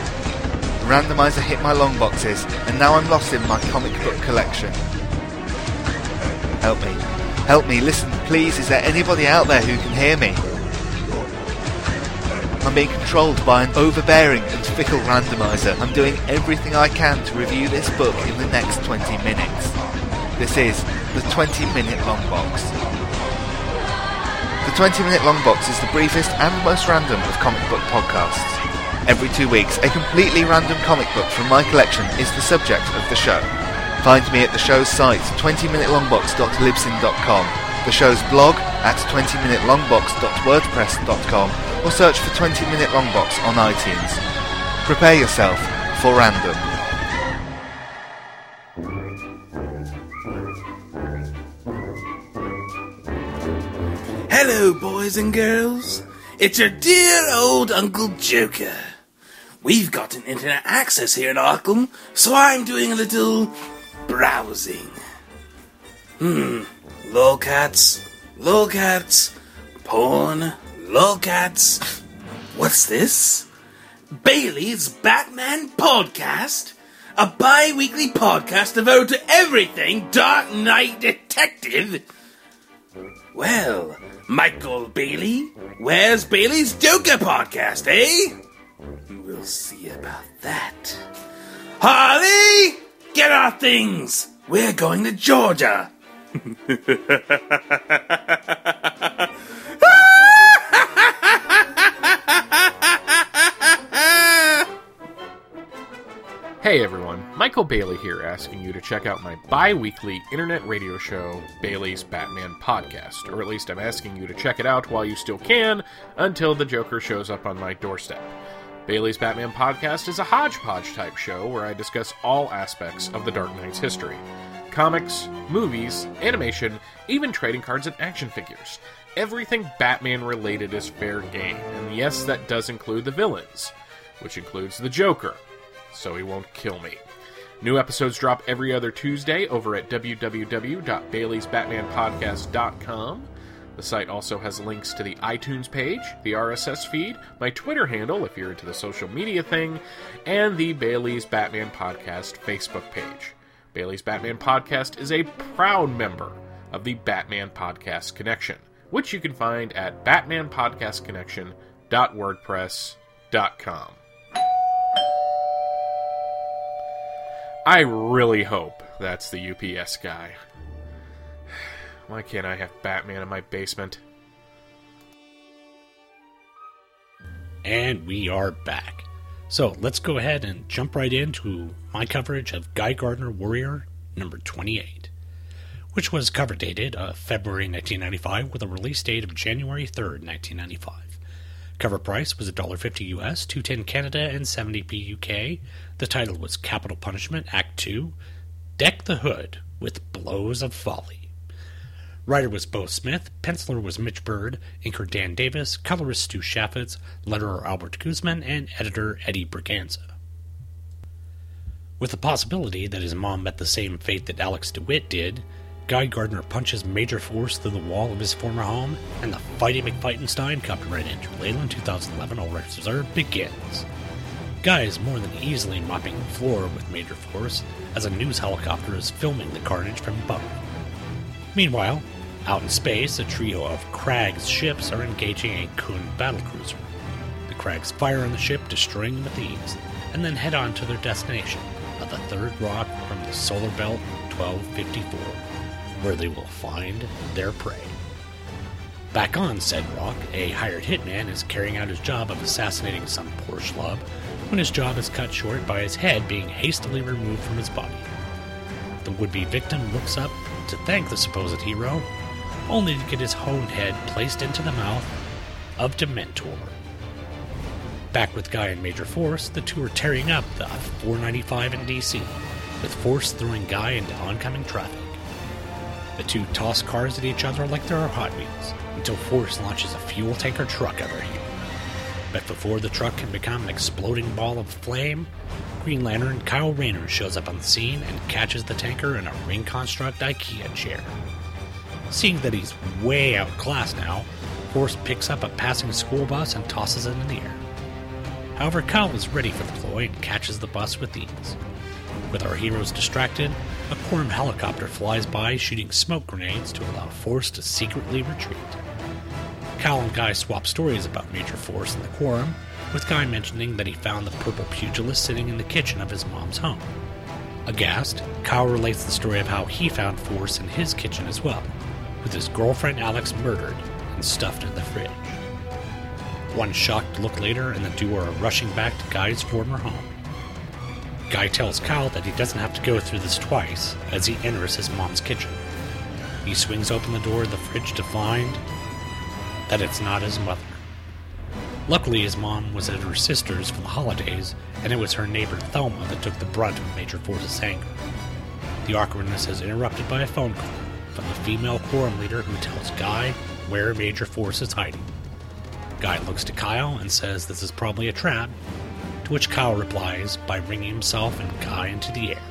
randomizer hit my long boxes, and now I'm lost in my comic book collection. Help me. Help me, listen, please, is there anybody out there who can hear me? I'm being controlled by an overbearing and fickle randomizer. I'm doing everything I can to review this book in the next 20 minutes. This is the 20 minute long box. The 20 minute long box is the briefest and most random of comic book podcasts. Every two weeks, a completely random comic book from my collection is the subject of the show. Find me at the show's site, 20minutelongbox.libsyn.com, the show's blog at 20minutelongbox.wordpress.com, or search for 20 Minute Longbox on iTunes. Prepare yourself for random. Hello, boys and girls. It's your dear old Uncle Joker. We've got an internet access here in Arkham, so I'm doing a little browsing. Hmm, lolcats, lolcats, porn, lolcats. What's this? Bailey's Batman Podcast? A bi weekly podcast devoted to everything Dark Knight Detective? Well, Michael Bailey, where's Bailey's Joker podcast, eh? We'll see about that. Harley, get our things. We're going to Georgia. Hey everyone, Michael Bailey here asking you to check out my bi weekly internet radio show, Bailey's Batman Podcast. Or at least I'm asking you to check it out while you still can until the Joker shows up on my doorstep. Bailey's Batman Podcast is a hodgepodge type show where I discuss all aspects of the Dark Knight's history comics, movies, animation, even trading cards and action figures. Everything Batman related is fair game, and yes, that does include the villains, which includes the Joker so he won't kill me. New episodes drop every other Tuesday over at www.baileysbatmanpodcast.com. The site also has links to the iTunes page, the RSS feed, my Twitter handle if you're into the social media thing, and the Bailey's Batman Podcast Facebook page. Bailey's Batman Podcast is a proud member of the Batman Podcast Connection, which you can find at batmanpodcastconnection.wordpress.com. I really hope that's the UPS guy. Why can't I have Batman in my basement? And we are back. So let's go ahead and jump right into my coverage of Guy Gardner Warrior number 28, which was cover dated uh, February 1995 with a release date of January 3rd, 1995. Cover price was $1.50 US, 210 Canada, and 70p UK. The title was Capital Punishment, Act 2, Deck the Hood with Blows of Folly. Writer was Beau Smith, penciler was Mitch Byrd, inker Dan Davis, colorist Stu Chaifetz, letterer Albert Guzman, and editor Eddie Berganza. With the possibility that his mom met the same fate that Alex DeWitt did, Guy Gardner punches Major Force through the wall of his former home, and the Fighty McFightenstein, copyright Andrew Leyland, 2011, all rights reserved, begins. Guy is more than easily mopping the floor with Major Force as a news helicopter is filming the carnage from above. Meanwhile, out in space, a trio of Krag's ships are engaging a Kun battlecruiser. The Krags fire on the ship, destroying the thieves, and then head on to their destination, at the third rock from the solar belt 1254, where they will find their prey. Back on said rock, a hired hitman is carrying out his job of assassinating some poor schlub when his job is cut short by his head being hastily removed from his body. The would be victim looks up to thank the supposed hero, only to get his honed head placed into the mouth of Dementor. Back with Guy and Major Force, the two are tearing up the 495 in DC, with Force throwing Guy into oncoming traffic. The two toss cars at each other like there are Hot Wheels, until Force launches a fuel tanker truck over here. But before the truck can become an exploding ball of flame, Green Lantern Kyle Rayner shows up on the scene and catches the tanker in a ring construct IKEA chair. Seeing that he's way outclassed now, Force picks up a passing school bus and tosses it in the air. However, Kyle is ready for the ploy and catches the bus with ease. With our heroes distracted, a Quorum helicopter flies by shooting smoke grenades to allow Force to secretly retreat. Kyle and Guy swap stories about Major Force and the Quorum, with Guy mentioning that he found the purple pugilist sitting in the kitchen of his mom's home. Aghast, Kyle relates the story of how he found Force in his kitchen as well, with his girlfriend Alex murdered and stuffed in the fridge. One shocked look later, and the duo are rushing back to Guy's former home. Guy tells Kyle that he doesn't have to go through this twice as he enters his mom's kitchen. He swings open the door of the fridge to find that it's not his mother. Luckily, his mom was at her sister's for the holidays, and it was her neighbor Thelma that took the brunt of Major Force's anger. The awkwardness is interrupted by a phone call from the female quorum leader who tells Guy where Major Force is hiding. Guy looks to Kyle and says this is probably a trap, to which Kyle replies by ringing himself and Guy into the air.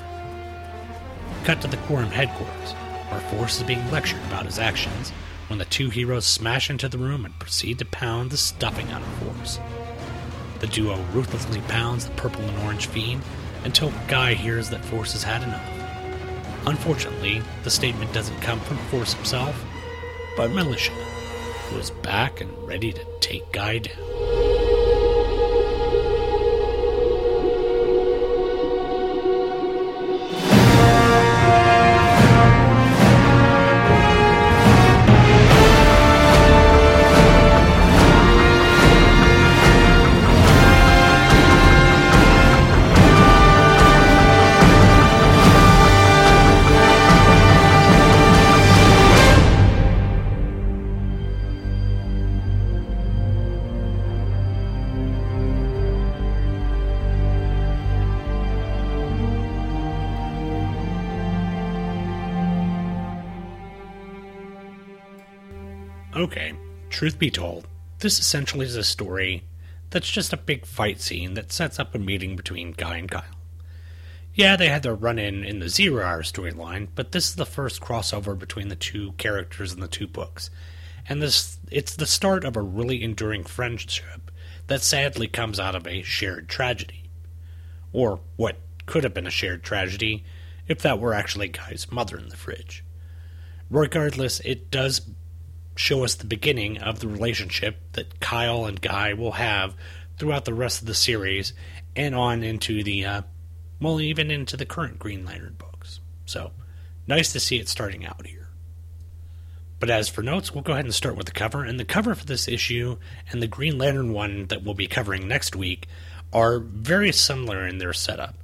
Cut to the quorum headquarters, where Force is being lectured about his actions when the two heroes smash into the room and proceed to pound the stuffing out of Force. The duo ruthlessly pounds the purple and orange fiend until Guy hears that Force has had enough. Unfortunately, the statement doesn't come from Force himself, but Militia, who is back and ready to take Guy down. Truth be told, this essentially is a story that's just a big fight scene that sets up a meeting between Guy and Kyle. Yeah, they had their run in in the Zero Hour storyline, but this is the first crossover between the two characters in the two books. And this it's the start of a really enduring friendship that sadly comes out of a shared tragedy. Or what could have been a shared tragedy if that were actually Guy's mother in the fridge. Regardless, it does show us the beginning of the relationship that Kyle and Guy will have throughout the rest of the series and on into the, uh, well, even into the current Green Lantern books. So, nice to see it starting out here. But as for notes, we'll go ahead and start with the cover. And the cover for this issue and the Green Lantern one that we'll be covering next week are very similar in their setup.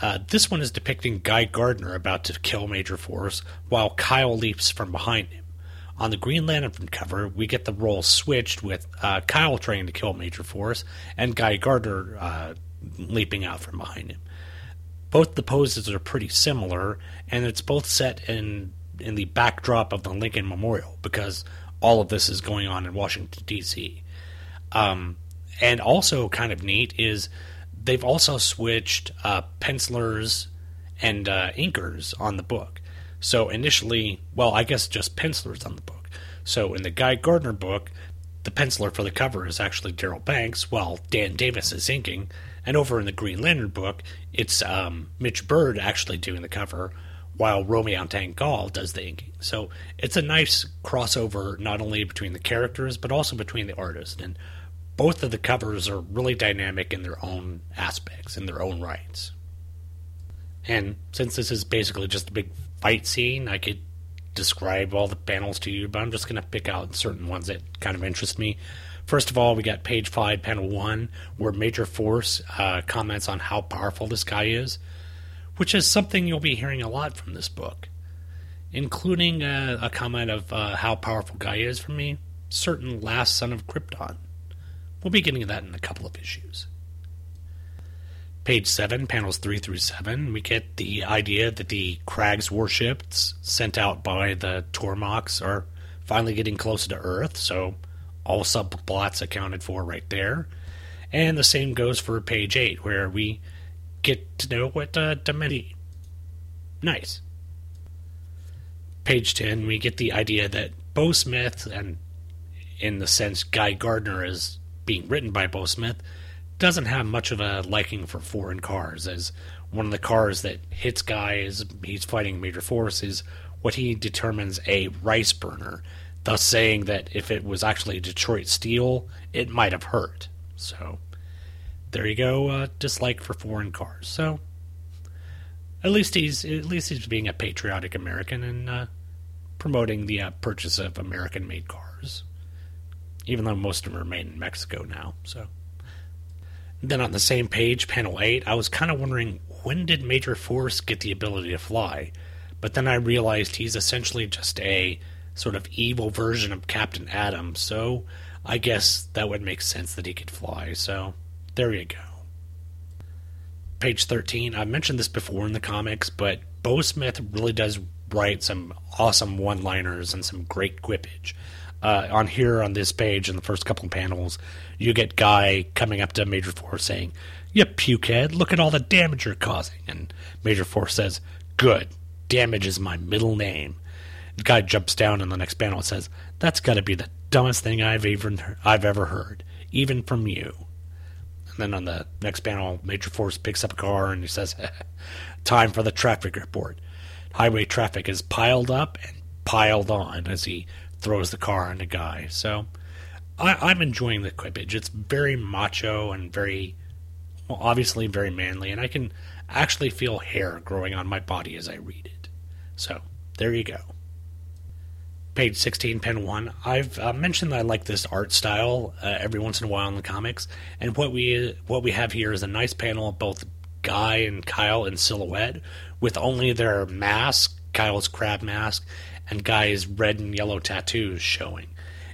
Uh, this one is depicting Guy Gardner about to kill Major Force while Kyle leaps from behind him. On the Green Lantern cover, we get the roles switched with uh, Kyle trying to kill Major Force and Guy Gardner uh, leaping out from behind him. Both the poses are pretty similar, and it's both set in in the backdrop of the Lincoln Memorial because all of this is going on in Washington D.C. Um, and also kind of neat is they've also switched uh, pencilers and uh, inkers on the book. So initially, well, I guess just pencilers on the book. So in the Guy Gardner book, the penciler for the cover is actually Darryl Banks, while Dan Davis is inking. And over in the Green Lantern book, it's um, Mitch Byrd actually doing the cover, while Romeo Tanghal does the inking. So it's a nice crossover not only between the characters but also between the artists. And both of the covers are really dynamic in their own aspects, in their own rights. And since this is basically just a big fight scene, I could describe all the panels to you, but I'm just going to pick out certain ones that kind of interest me. First of all, we got page 5, panel 1, where Major Force uh, comments on how powerful this guy is, which is something you'll be hearing a lot from this book, including uh, a comment of uh, how powerful Guy is for me, certain last son of Krypton. We'll be getting to that in a couple of issues. Page 7, panels 3 through 7, we get the idea that the Krags warships sent out by the Tormocks are finally getting closer to Earth, so all subplots accounted for right there. And the same goes for page 8, where we get to know what uh, Dementi. Nice. Page 10, we get the idea that Beau Smith, and in the sense Guy Gardner is being written by Beau Smith, doesn't have much of a liking for foreign cars, as one of the cars that hits guys, he's fighting Major Force is what he determines a rice burner, thus saying that if it was actually Detroit steel, it might have hurt. So, there you go, uh, dislike for foreign cars. So, at least he's at least he's being a patriotic American and uh, promoting the uh, purchase of American-made cars even though most of them are made in Mexico now. So then on the same page, panel 8, I was kind of wondering when did Major Force get the ability to fly? But then I realized he's essentially just a sort of evil version of Captain Atom, so I guess that would make sense that he could fly. So there you go. Page 13, I've mentioned this before in the comics, but Beau Smith really does write some awesome one liners and some great quippage uh, on here on this page in the first couple of panels, you get Guy coming up to Major Force saying, "You pukehead! Look at all the damage you're causing." And Major Force says, "Good. Damage is my middle name." Guy jumps down in the next panel and says, "That's got to be the dumbest thing I've even I've ever heard, even from you." And then on the next panel, Major Force picks up a car and he says, "Time for the traffic report. Highway traffic is piled up and piled on as he throws the car on the guy. So I, am enjoying the quippage. It's very macho and very, well, obviously very manly, and I can actually feel hair growing on my body as I read it. So there you go. Page 16, pen 1. I've uh, mentioned that I like this art style uh, every once in a while in the comics, and what we what we have here is a nice panel of both Guy and Kyle in silhouette with only their mask, Kyle's crab mask, and Guy's red and yellow tattoos showing.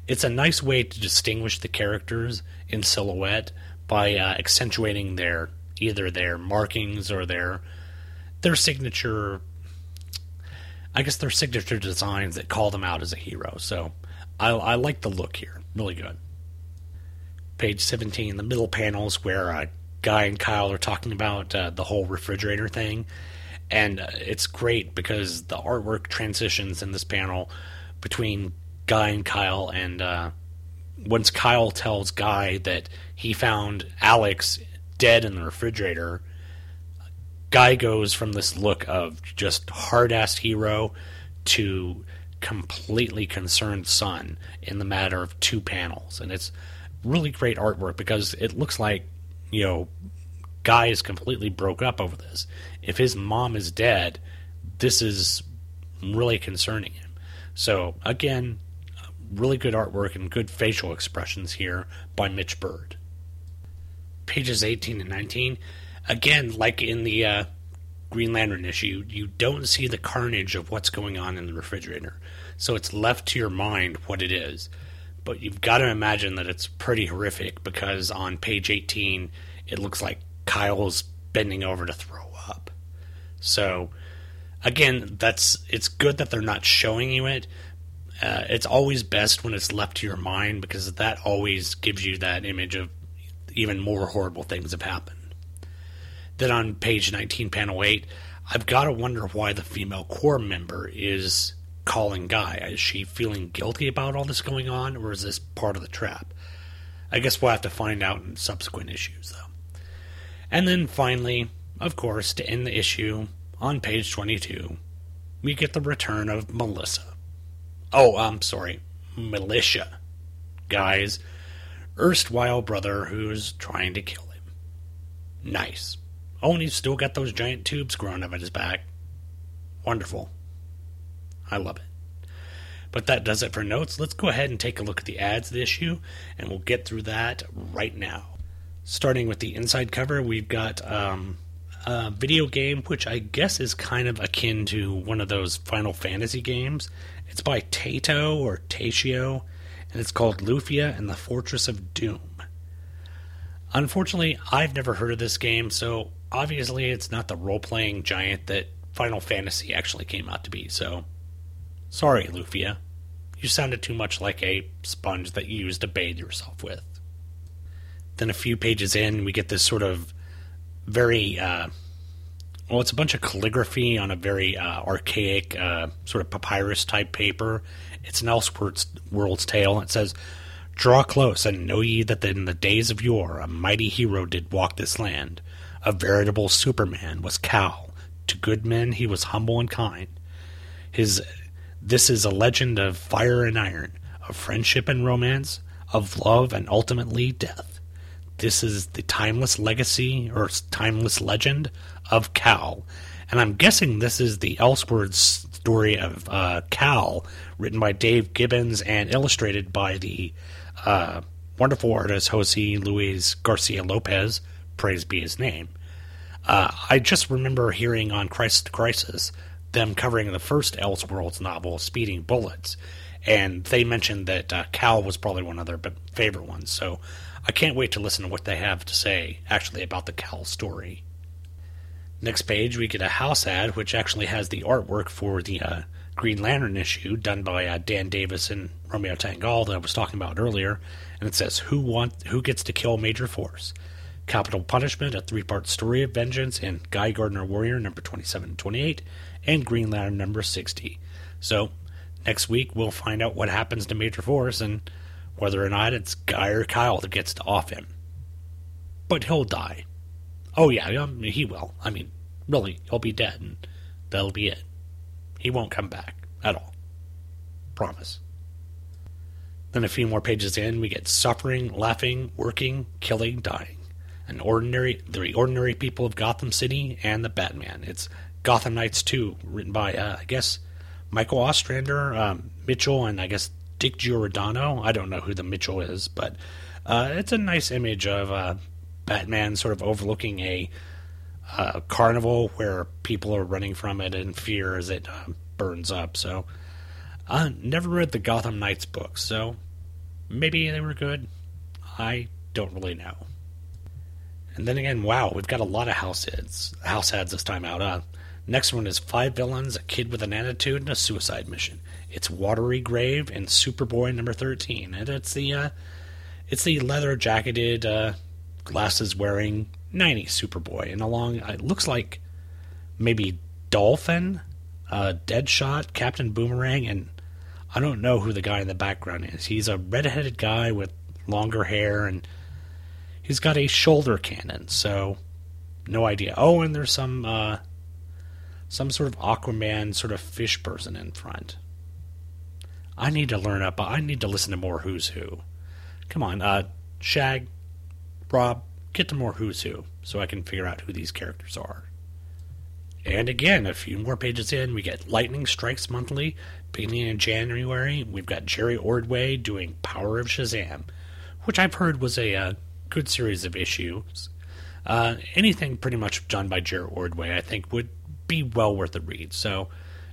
It's a nice way to distinguish the characters in silhouette by uh, accentuating their either their markings or their their signature I guess their signature designs that call them out as a hero. So I, I like the look here. Really good. Page 17, the middle panels where uh, Guy and Kyle are talking about uh, the whole refrigerator thing and uh, it's great because the artwork transitions in this panel between Guy and Kyle, and uh, once Kyle tells Guy that he found Alex dead in the refrigerator, Guy goes from this look of just hard ass hero to completely concerned son in the matter of two panels, and it's really great artwork because it looks like you know guy is completely broke up over this. If his mom is dead, this is really concerning him. So, again, really good artwork and good facial expressions here by Mitch Byrd. Pages 18 and 19, again, like in the uh, Green Lantern issue, you don't see the carnage of what's going on in the refrigerator. So it's left to your mind what it is. But you've got to imagine that it's pretty horrific because on page 18, it looks like Kyle's bending over to throw up. So, again, that's it's good that they're not showing you it. Uh, it's always best when it's left to your mind because that always gives you that image of even more horrible things have happened. Then on page 19, panel 8, I've got to wonder why the female Corps member is calling Guy. Is she feeling guilty about all this going on, or is this part of the trap? I guess we'll have to find out in subsequent issues, though. And then finally, of course, to end the issue, on page 22, we get the return of Melissa. Oh, I'm sorry, Militia. Guy's erstwhile brother who's trying to kill him. Nice. Oh, and he's still got those giant tubes growing up at his back. Wonderful. I love it. But that does it for notes. Let's go ahead and take a look at the ads of the issue, and we'll get through that right now. Starting with the inside cover, we've got um, a video game, which I guess is kind of akin to one of those Final Fantasy games. It's by Taito or Tatio, and it's called Lufia and the Fortress of Doom. Unfortunately, I've never heard of this game, so obviously it's not the role playing giant that Final Fantasy actually came out to be, so sorry, Lufia. You sounded too much like a sponge that you used to bathe yourself with. Then a few pages in, we get this sort of very, uh, well, it's a bunch of calligraphy on a very uh, archaic, uh, sort of papyrus type paper. It's an Elseworlds world's tale. It says, Draw close, and know ye that in the days of yore a mighty hero did walk this land. A veritable superman was Kal. To good men he was humble and kind. His this is a legend of fire and iron, of friendship and romance, of love and ultimately death. This is the timeless legacy or timeless legend of Kal. And I'm guessing this is the Elseworlds story of uh, Kal, written by Dave Gibbons and illustrated by the uh, wonderful artist Jose Luis Garcia Lopez. Praise be his name. Uh, I just remember hearing on Crisis to Crisis them covering the first Elseworlds novel, Speeding Bullets, and they mentioned that uh, Kal was probably one of their favorite ones. So I can't wait to listen to what they have to say actually about the Kal story. Next page, we get a house ad, which actually has the artwork for the uh, Green Lantern issue done by uh, Dan Davis and Romeo Tanghal that I was talking about earlier, and it says who want who gets to kill Major Force. Capital Punishment, a three-part story of vengeance, and Guy Gardner Warrior number 27 and 28, and Green Lantern number 60. So, next week we'll find out what happens to Major Force and whether or not it's Guy or Kyle that gets to off him. But he'll die. Oh yeah, he will. I mean, really, he'll be dead, and that'll be it. He won't come back at all. Promise. Then a few more pages in, we get suffering, laughing, working, killing, dying. An ordinary, the ordinary people of Gotham City and the Batman. It's Gotham Knights 2, written by, uh, I guess, Michael Ostrander, um, Mitchell, and I guess Dick Giordano. I don't know who the Mitchell is, but uh, it's a nice image of uh, Batman sort of overlooking a uh, carnival where people are running from it in fear as it uh, burns up. So, I never read the Gotham Knights books, so maybe they were good. I don't really know. And then again, wow, we've got a lot of house ads. House ads this time out. Uh, next one is five villains, a kid with an attitude, and a suicide mission. It's Watery Grave and Superboy number thirteen, and it's the uh, it's the leather jacketed, uh, glasses wearing '90s Superboy, and along it looks like maybe Dolphin, uh, Deadshot, Captain Boomerang, and I don't know who the guy in the background is. He's a redheaded guy with longer hair and he's got a shoulder cannon, so no idea. Oh, and there's some uh, some sort of Aquaman sort of fish person in front. I need to learn up. I need to listen to more Who's Who. Come on, uh, Shag, Rob, get to more Who's Who so I can figure out who these characters are. And again, a few more pages in, we get Lightning Strikes Monthly. Beginning in January, we've got Jerry Ordway doing Power of Shazam, which I've heard was a uh, good series of issues. Uh, anything pretty much done by Jerry Ordway, I think, would be well worth a read. So,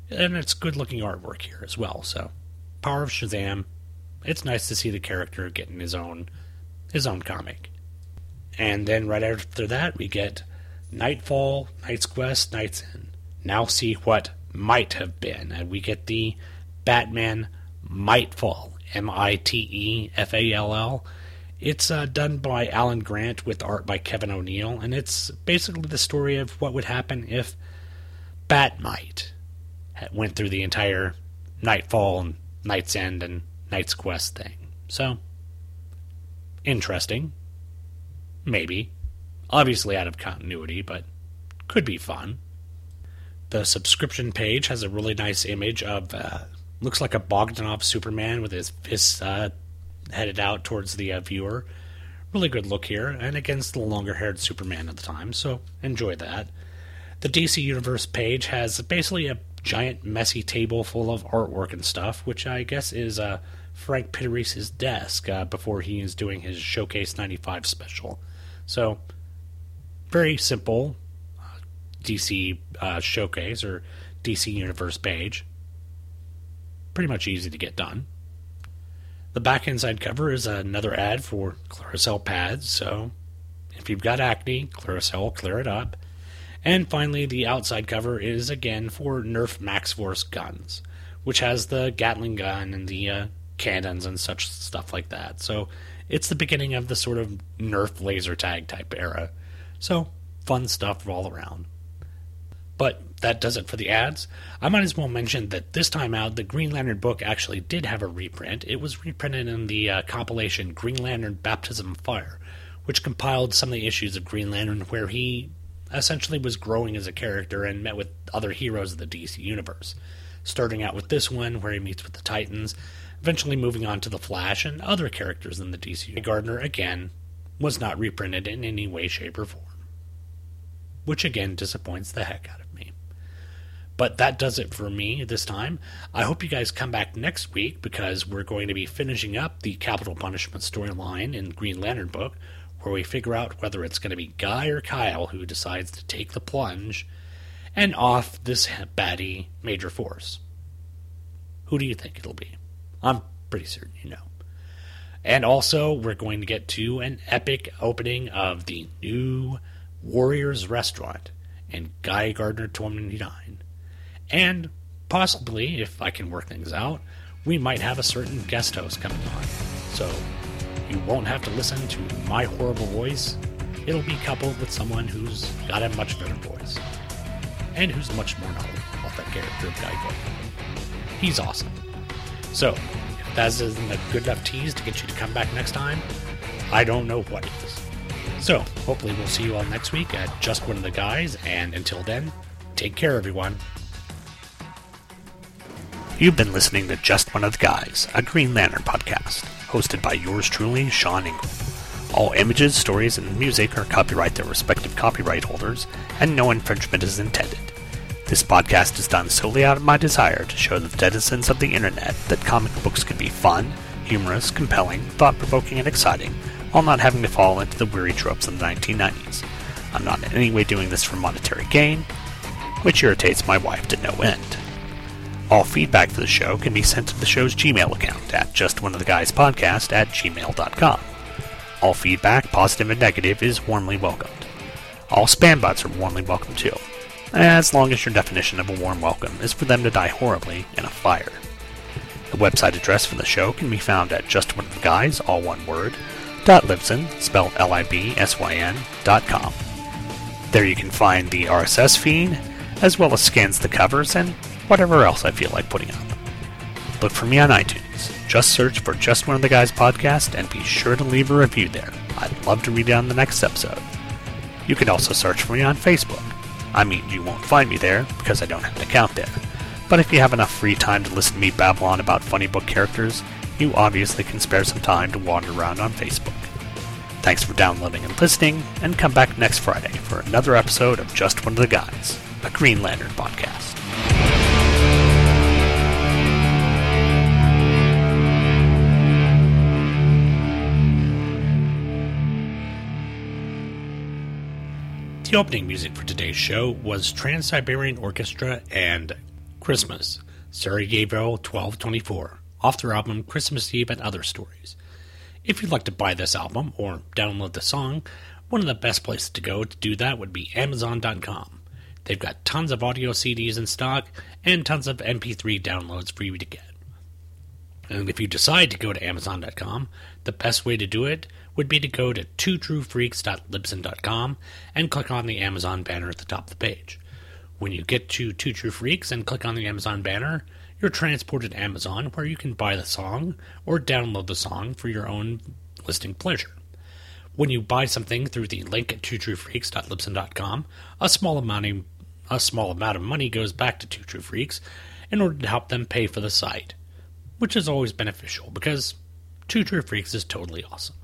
and it's good looking artwork here as well. So, Power of Shazam. It's nice to see the character getting his own his own comic. And then right after that, we get Knightfall, Knight's Quest, Knight's End. Now see what might have been, and we get the Batman Mitefall, M I T E F A L L. It's uh, done by Alan Grant with art by Kevin O'Neill, and it's basically the story of what would happen if Batmite went through the entire Knightfall and Knight's End and Knight's Quest thing. So, interesting. Maybe. Obviously out of continuity, but could be fun. The subscription page has a really nice image of, uh, looks like a Bogdanove Superman with his fists uh, headed out towards the uh, viewer. Really good look here, and against the longer haired Superman at the time, so enjoy that. The DC Universe page has basically a giant messy table full of artwork and stuff, which I guess is uh, Frank Pittarese's desk uh, before he is doing his Showcase 95 special. So, very simple uh, DC uh, Showcase or DC Universe page. Pretty much easy to get done. The back inside cover is another ad for Clearasil pads, so if you've got acne, Clearasil clear it up. And finally, the outside cover is again for Nerf Max Force guns, which has the Gatling gun and the uh, cannons and such stuff like that. So it's the beginning of the sort of Nerf laser tag type era. So fun stuff all around. But that does it for the ads. I might as well mention that this time out, the Green Lantern book actually did have a reprint. It was reprinted in the uh, compilation Green Lantern Baptism of Fire, which compiled some of the issues of Green Lantern where he essentially was growing as a character and met with other heroes of the DC universe. Starting out with this one, where he meets with the Titans, eventually moving on to the Flash and other characters in the DC. Universe. Gardner, again, was not reprinted in any way, shape, or form. Which again disappoints the heck out of me. But that does it for me this time. I hope you guys come back next week because we're going to be finishing up the Capital Punishment storyline in Green Lantern book, where we figure out whether it's going to be Guy or Kyle who decides to take the plunge and off this baddie Major Force. Who do you think it'll be? I'm pretty certain you know. And also, we're going to get to an epic opening of the new Warriors Restaurant in Guy Gardner 29. And possibly, if I can work things out, we might have a certain guest host coming on. So you won't have to listen to my horrible voice. It'll be coupled with someone who's got a much better voice. And who's much more knowledgeable about that character of Gardner. He's awesome. So, if that isn't a good enough tease to get you to come back next time, I don't know what is. So, hopefully, we'll see you all next week at Just One of the Guys, and until then, take care, everyone. You've been listening to Just One of the Guys, a Green Lantern podcast, hosted by yours truly, Sean Ingram. All images, stories, and music are copyright their respective copyright holders, and no infringement is intended. This podcast is done solely out of my desire to show the denizens of the internet that comic books can be fun, humorous, compelling, thought provoking, and exciting, while not having to fall into the weary tropes of the 1990s. I'm not in any way doing this for monetary gain, which irritates my wife to no end. All feedback for the show can be sent to the show's Gmail account at justoneoftheguyspodcast at gmail.com. All feedback, positive and negative, is warmly welcomed. All spam bots are warmly welcome too, as long as your definition of a warm welcome is for them to die horribly in a fire. The website address for the show can be found at justoneoftheguys, all one word, dot Libsyn, spelled L-I-B-S-Y-N, dot com. There you can find the RSS feed, as well as scans the covers and whatever else I feel like putting up. Look for me on iTunes. Just search for Just One of the Guys podcast and be sure to leave a review there. I'd love to read it on the next episode. You can also search for me on Facebook. I mean, you won't find me there because I don't have an account there. But if you have enough free time to listen to me babble on about funny book characters, you obviously can spare some time to wander around on Facebook. Thanks for downloading and listening, and come back next Friday for another episode of Just One of the Guys, a Green Lantern podcast. The opening music for today's show was Trans Siberian Orchestra and Christmas, Sarajevo 1224, off their album Christmas Eve and Other Stories. If you'd like to buy this album or download the song, one of the best places to go to do that would be Amazon.com. They've got tons of audio CDs in stock and tons of MP3 downloads for you to get. And if you decide to go to Amazon.com, the best way to do it would be to go to twotruefreaks.libsyn.com and click on the Amazon banner at the top of the page. When you get to Two True Freaks and click on the Amazon banner, you're transported to Amazon where you can buy the song or download the song for your own listening pleasure. When you buy something through the link at twotruefreaks.libsyn.com, a small amount of, a small amount of money goes back to Two True Freaks in order to help them pay for the site, which is always beneficial because Two True Freaks is totally awesome.